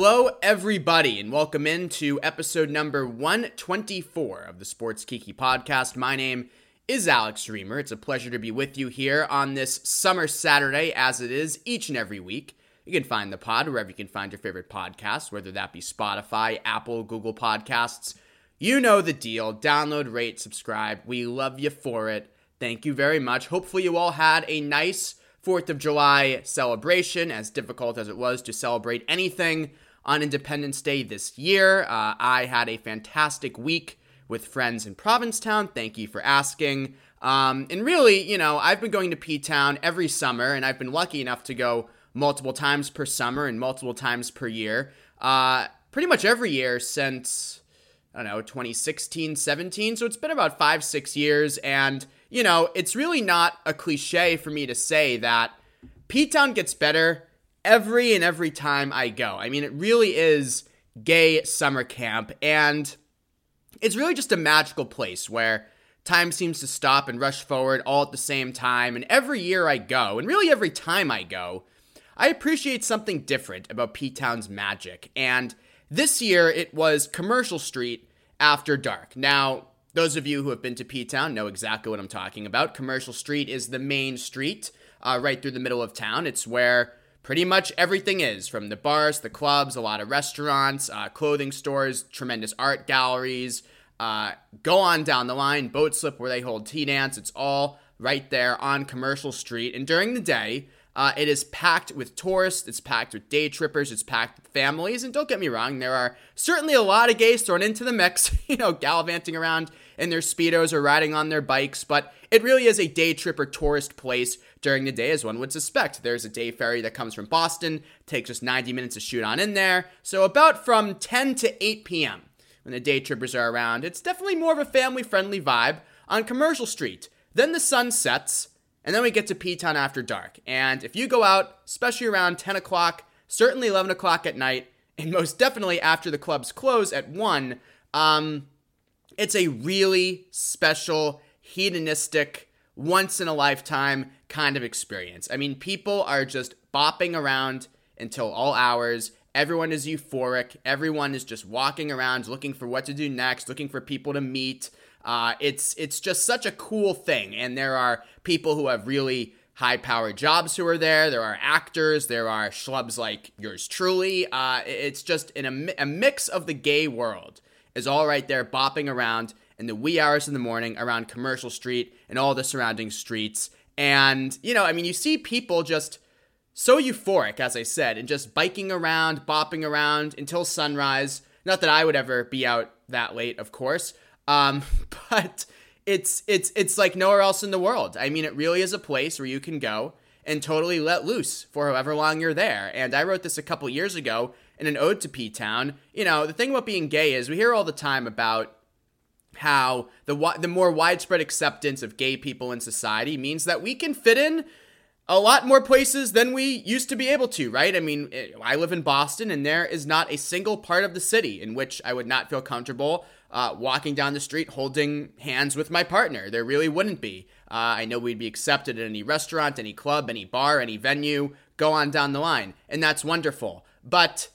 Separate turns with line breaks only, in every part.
Hello, everybody, and welcome into episode number 124 of the Sports Kiki podcast. My name is Alex Reimer. It's a pleasure to be with you here on this summer Saturday, as it is each and every week. You can find the pod wherever you can find your favorite podcasts, whether that be Spotify, Apple, Google Podcasts. You know the deal. Download, rate, subscribe. We love you for it. Thank you very much. Hopefully, you all had a nice 4th of July celebration, as difficult as it was to celebrate anything on Independence Day this year. Uh, I had a fantastic week with friends in Provincetown. Thank you for asking. Um, and really, you know, I've been going to P Town every summer, and I've been lucky enough to go multiple times per summer and multiple times per year. Uh, pretty much every year since, I don't know, 2016, 17. So it's been about five, six years. And you know, it's really not a cliche for me to say that P Town gets better every and every time I go. I mean, it really is gay summer camp, and it's really just a magical place where time seems to stop and rush forward all at the same time. And every year I go, and really every time I go, I appreciate something different about P Town's magic. And this year it was Commercial Street after dark. Now, those of you who have been to P Town know exactly what I'm talking about. Commercial Street is the main street uh, right through the middle of town. It's where pretty much everything is from the bars, the clubs, a lot of restaurants, uh, clothing stores, tremendous art galleries. Uh, go on down the line, boat slip where they hold tea dance. It's all right there on Commercial Street. And during the day, uh, it is packed with tourists, it's packed with day trippers, it's packed with families. And don't get me wrong, there are certainly a lot of gays thrown into the mix, you know, gallivanting around in their Speedos or riding on their bikes. But it really is a day trip or tourist place during the day, as one would suspect. There's a day ferry that comes from Boston, takes just 90 minutes to shoot on in there. So about from 10 to 8 p.m. when the day trippers are around, it's definitely more of a family friendly vibe on Commercial Street. Then the sun sets and then we get to P Town after dark. And if you go out, especially around 10 o'clock, certainly 11 o'clock at night, and most definitely after the clubs close at 1, um, it's a really special, hedonistic, once in a lifetime kind of experience. I mean, people are just bopping around until all hours. Everyone is euphoric. Everyone is just walking around looking for what to do next, looking for people to meet. Uh, it's it's just such a cool thing, and there are people who have really high powered jobs who are there. There are actors. There are schlubs like yours truly. Uh, it's just in a, a mix of the gay world is all right there bopping around in the wee hours in the morning around Commercial Street and all the surrounding streets. And, you know, I mean, you see people just so euphoric, as I said, and just biking around, bopping around until sunrise. Not that I would ever be out that late, of course, um, but it's it's it's like nowhere else in the world. I mean, it really is a place where you can go and totally let loose for however long you're there. And I wrote this a couple years ago in an ode to P Town. You know, the thing about being gay is we hear all the time about how the the more widespread acceptance of gay people in society means that we can fit in a lot more places than we used to be able to, right? I mean, I live in Boston and there is not a single part of the city in which I would not feel comfortable uh, walking down the street holding hands with my partner. There really wouldn't be. Uh, I know we'd be accepted at any restaurant, any club, any bar, any venue, go on down the line. And that's wonderful. But,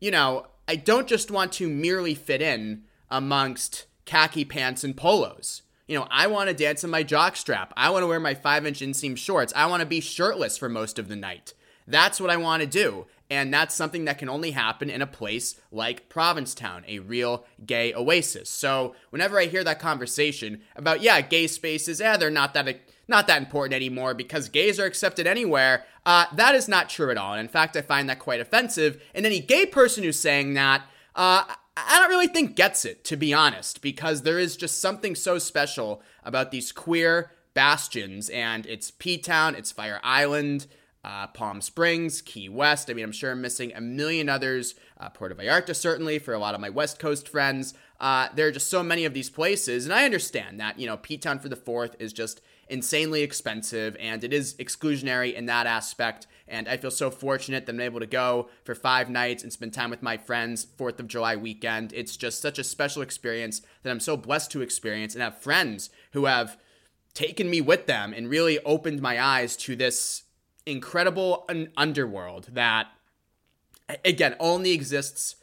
you know, I don't just want to merely fit in amongst khaki pants and polos. You know, I want to dance in my jockstrap. I want to wear my five inch inseam shorts. I want to be shirtless for most of the night. That's what I want to do. And that's something that can only happen in a place like Provincetown, a real gay oasis. So whenever I hear that conversation about, yeah, gay spaces, yeah, they're not that not that important anymore because gays are accepted anywhere, uh, that is not true at all. And in fact, I find that quite offensive. And any gay person who's saying that, uh, I don't really think gets it, to be honest, because there is just something so special about these queer bastions, and it's P Town, it's Fire Island, uh, Palm Springs, Key West. I mean, I'm sure I'm missing a million others. Uh, Puerto Vallarta, certainly, for a lot of my West Coast friends. Uh, there are just so many of these places, and I understand that, you know, P Town for the Fourth is just insanely expensive, and it is exclusionary in that aspect. And I feel so fortunate that I'm able to go for five nights and spend time with my friends, 4th of July weekend. It's just such a special experience that I'm so blessed to experience and have friends who have taken me with them and really opened my eyes to this incredible underworld that again, only exists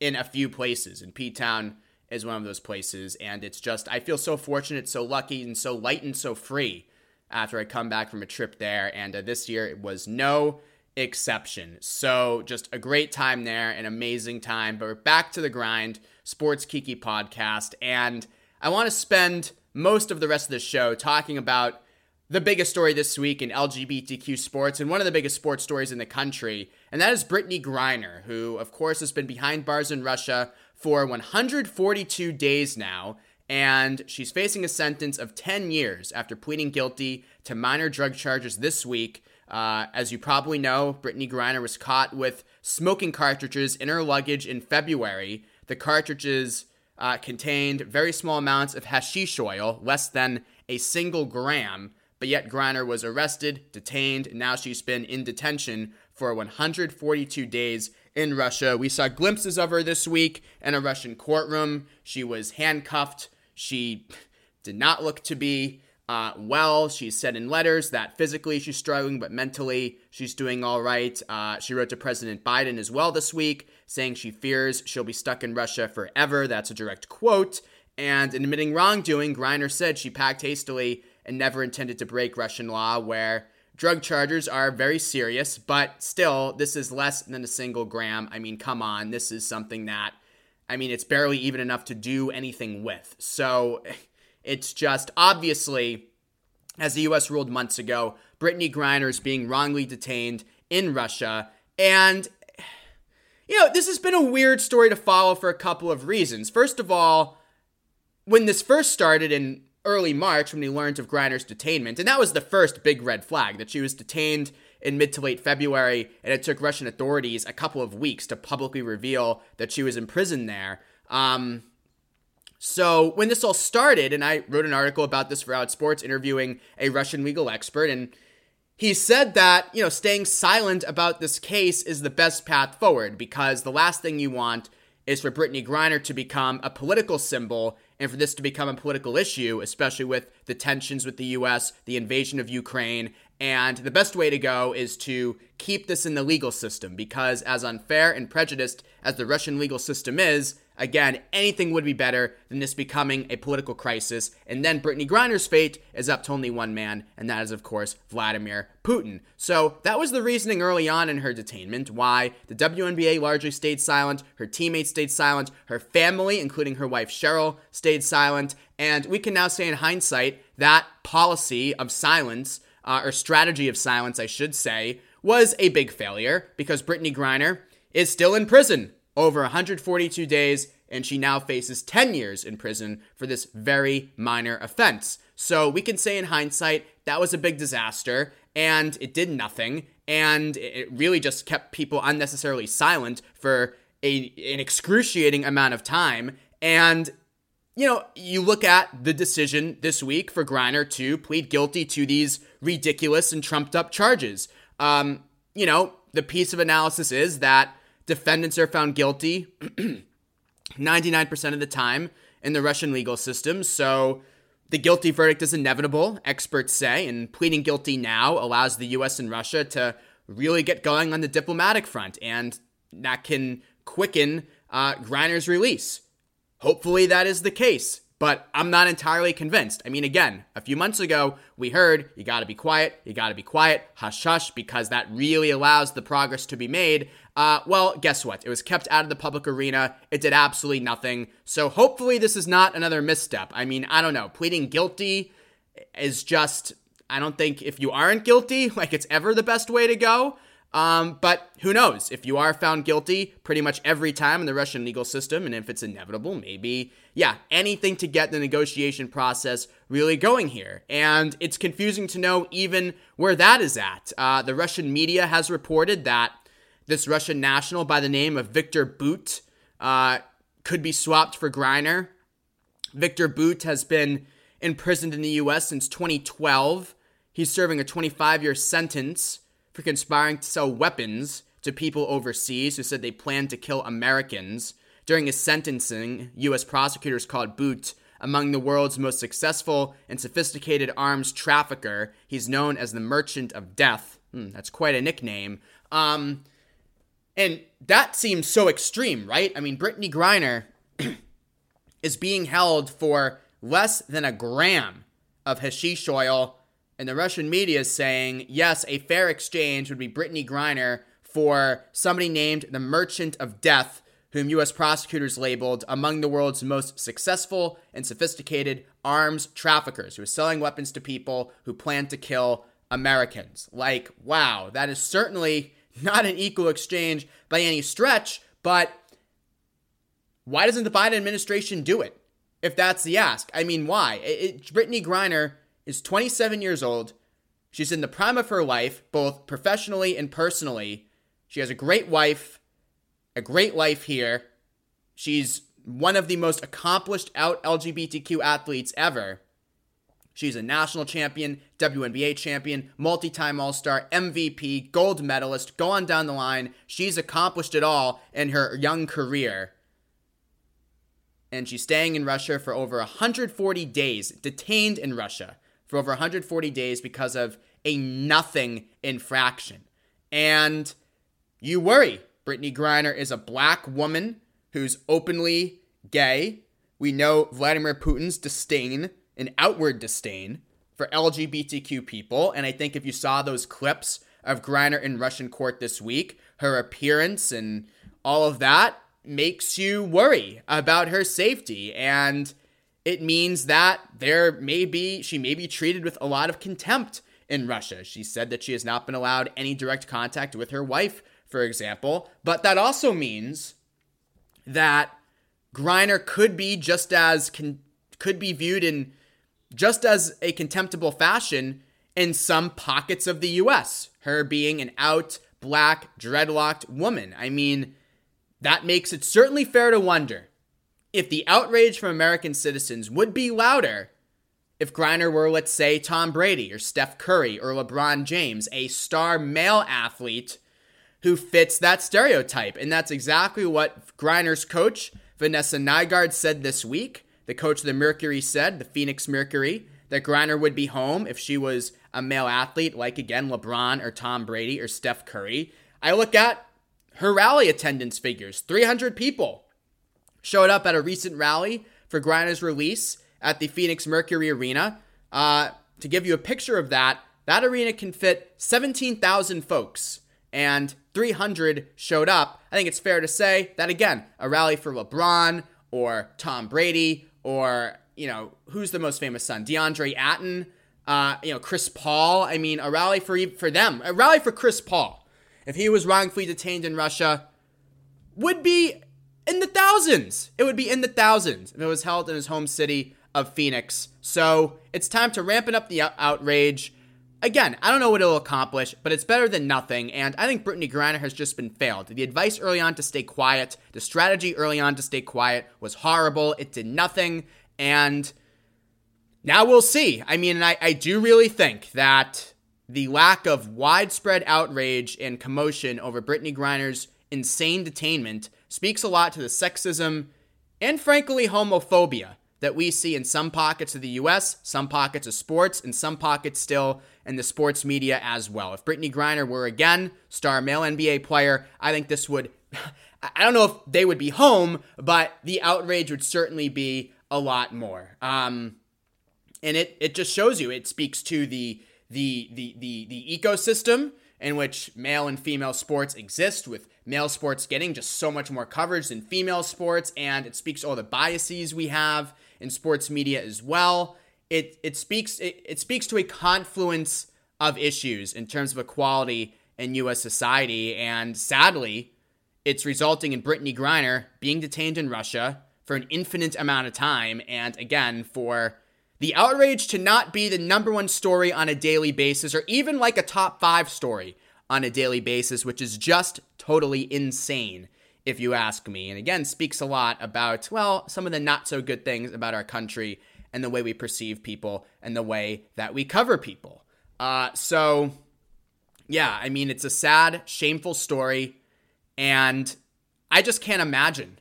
in a few places. in P Town is one of those places. And it's just, I feel so fortunate, so lucky, and so light and so free after I come back from a trip there. And uh, this year it was no exception. So just a great time there, an amazing time. But we're back to the grind, Sports Kiki podcast. And I want to spend most of the rest of the show talking about the biggest story this week in LGBTQ sports and one of the biggest sports stories in the country, and that is Brittney Griner, who, of course, has been behind bars in Russia for 142 days now, and she's facing a sentence of 10 years after pleading guilty to minor drug charges this week. Uh, as you probably know, Brittney Griner was caught with smoking cartridges in her luggage in February. The cartridges uh, contained very small amounts of hashish oil, less than a single gram but yet Griner was arrested, detained, and now she's been in detention for 142 days in Russia. We saw glimpses of her this week in a Russian courtroom. She was handcuffed. She did not look to be uh, well. She said in letters that physically she's struggling, but mentally she's doing all right. Uh, she wrote to President Biden as well this week, saying she fears she'll be stuck in Russia forever. That's a direct quote. And in admitting wrongdoing, Griner said she packed hastily and never intended to break Russian law, where drug charges are very serious, but still, this is less than a single gram. I mean, come on, this is something that, I mean, it's barely even enough to do anything with. So it's just obviously, as the US ruled months ago, Brittney Griner is being wrongly detained in Russia. And, you know, this has been a weird story to follow for a couple of reasons. First of all, when this first started in early March when he learned of Griner's detainment, and that was the first big red flag that she was detained in mid to late February, and it took Russian authorities a couple of weeks to publicly reveal that she was imprisoned there. Um, so when this all started, and I wrote an article about this for Outsports, interviewing a Russian legal expert, and he said that you know staying silent about this case is the best path forward because the last thing you want is for Brittney Griner to become a political symbol and for this to become a political issue, especially with the tensions with the US, the invasion of Ukraine. And the best way to go is to keep this in the legal system because, as unfair and prejudiced as the Russian legal system is, Again, anything would be better than this becoming a political crisis. And then Brittney Griner's fate is up to only one man, and that is, of course, Vladimir Putin. So that was the reasoning early on in her detainment why the WNBA largely stayed silent, her teammates stayed silent, her family, including her wife Cherelle, stayed silent. And we can now say in hindsight that policy of silence, uh, or strategy of silence, I should say, was a big failure because Brittney Griner is still in prison over 142 days, and she now faces 10 years in prison for this very minor offense. So we can say in hindsight, that was a big disaster, and it did nothing, and it really just kept people unnecessarily silent for a, an excruciating amount of time. And you know, you look at the decision this week for Griner to plead guilty to these ridiculous and trumped up charges. Um, you know, the piece of analysis is that defendants are found guilty 99% of the time in the Russian legal system. So the guilty verdict is inevitable, experts say, and pleading guilty now allows the US and Russia to really get going on the diplomatic front, and that can quicken uh, Griner's release. Hopefully, that is the case but I'm not entirely convinced. I mean, again, a few months ago, we heard you gotta be quiet, you gotta be quiet, hush hush, because that really allows the progress to be made. Uh, well, guess what? It was kept out of the public arena. It did absolutely nothing. So hopefully, this is not another misstep. I mean, I don't know. Pleading guilty is just, I don't think if you aren't guilty, like it's ever the best way to go. Um, but who knows? If you are found guilty pretty much every time in the Russian legal system, and if it's inevitable, maybe, yeah, anything to get the negotiation process really going here. And it's confusing to know even where that is at. Uh, the Russian media has reported that this Russian national by the name of Victor Bout uh, could be swapped for Griner. Victor Bout has been imprisoned in the U.S. since 2012. He's serving a 25 year sentence for conspiring to sell weapons to people overseas who said they planned to kill Americans. During his sentencing, U.S. prosecutors called Bout among the world's most successful and sophisticated arms trafficker. He's known as the Merchant of Death. Hmm, that's quite a nickname. Um, And that seems so extreme, right? I mean, Brittney Griner is being held for less than a gram of hashish oil. And the Russian media is saying, yes, a fair exchange would be Brittney Griner for somebody named the Merchant of Death, whom U.S. prosecutors labeled among the world's most successful and sophisticated arms traffickers who is selling weapons to people who plan to kill Americans. Like, wow, that is certainly not an equal exchange by any stretch, but why doesn't the Biden administration do it? If that's the ask. I mean, why? It, it, Brittney Griner is 27 years old. She's in the prime of her life, both professionally and personally. She has a great wife, a great life here. She's one of the most accomplished out LGBTQ athletes ever. She's a national champion, WNBA champion, multi time All Star, MVP, gold medalist, go on down the line. She's accomplished it all in her young career. And she's staying in Russia for over 140 days, detained in Russia for over 140 days because of a nothing infraction. And you worry. Brittney Griner is a black woman who's openly gay. We know Vladimir Putin's disdain an outward disdain for LGBTQ people. And I think if you saw those clips of Griner in Russian court this week, her appearance and all of that makes you worry about her safety. And it means that there may be, she may be treated with a lot of contempt in Russia. She said that she has not been allowed any direct contact with her wife, for example. But that also means that Griner could be just as, con- could be viewed in just as a contemptible fashion in some pockets of the US, her being an out, black, dreadlocked woman. I mean, that makes it certainly fair to wonder if the outrage from American citizens would be louder if Griner were, let's say, Tom Brady or Steph Curry or LeBron James, a star male athlete who fits that stereotype. And that's exactly what Griner's coach, Vanessa Nygaard, said this week the coach of the Mercury said, the Phoenix Mercury, that Griner would be home if she was a male athlete, like again LeBron or Tom Brady or Steph Curry. I look at her rally attendance figures 300 people showed up at a recent rally for Griner's release at the Phoenix Mercury Arena. Uh, to give you a picture of that, that arena can fit 17,000 folks, and 300 showed up. I think it's fair to say that, again, a rally for LeBron or Tom Brady or you know who's the most famous son, DeAndre Ayton, uh, you know Chris Paul. I mean, a rally for for them, a rally for Chris Paul, if he was wrongfully detained in Russia, would be in the thousands. It would be in the thousands if it was held in his home city of Phoenix. So it's time to ramp it up the outrage. Again, I don't know what it'll accomplish, but it's better than nothing. And I think Brittney Griner has just been failed. The advice early on to stay quiet, the strategy early on to stay quiet was horrible. It did nothing. And now we'll see. I mean, I, I do really think that the lack of widespread outrage and commotion over Brittney Griner's insane detainment speaks a lot to the sexism and, frankly, homophobia that we see in some pockets of the US, some pockets of sports, and some pockets still in the sports media as well. If Brittney Griner were again star male NBA player, I think this would I don't know if they would be home, but the outrage would certainly be a lot more. Um, and it it just shows you it speaks to the the the the the ecosystem in which male and female sports exist with male sports getting just so much more coverage than female sports and it speaks all the biases we have in sports media as well. It it speaks it, it speaks to a confluence of issues in terms of equality in U.S. society, and sadly, it's resulting in Brittney Griner being detained in Russia for an infinite amount of time, and again for the outrage to not be the number one story on a daily basis, or even like a top five story on a daily basis, which is just totally insane if you ask me. And again, speaks a lot about, well, some of the not so good things about our country and the way we perceive people and the way that we cover people. Uh, so, yeah, I mean, it's a sad, shameful story. And I just can't imagine.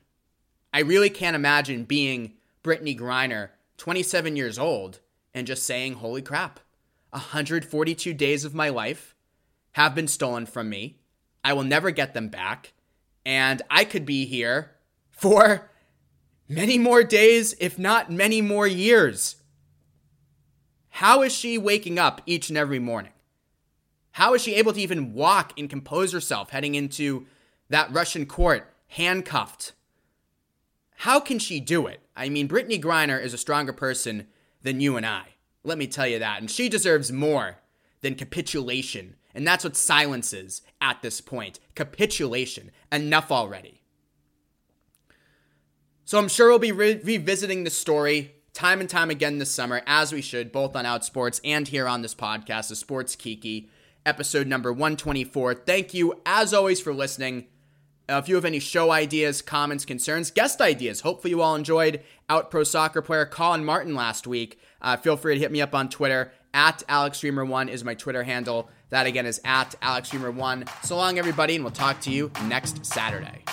I really can't imagine being Brittney Griner, 27 years old, and just saying, holy crap, 142 days of my life have been stolen from me. I will never get them back And I could be here for many more days, if not many more years. How is she waking up each and every morning? How is she able to even walk and compose herself heading into that Russian court handcuffed? How can she do it? I mean, Brittney Griner is a stronger person than you and I. Let me tell you that. And she deserves more than capitulation. And that's what silence is at this point capitulation. Enough already. So I'm sure we'll be re- revisiting the story time and time again this summer, as we should, both on Outsports and here on this podcast, the Sports Kiki, episode number 124. Thank you, as always, for listening. Uh, if you have any show ideas, comments, concerns, guest ideas, hopefully you all enjoyed Out Pro Soccer player Colin Martin last week. Uh, feel free to hit me up on Twitter. At AlexReimer1 is my Twitter handle. That again is at AlexReimer1. So long, everybody, and we'll talk to you next Saturday.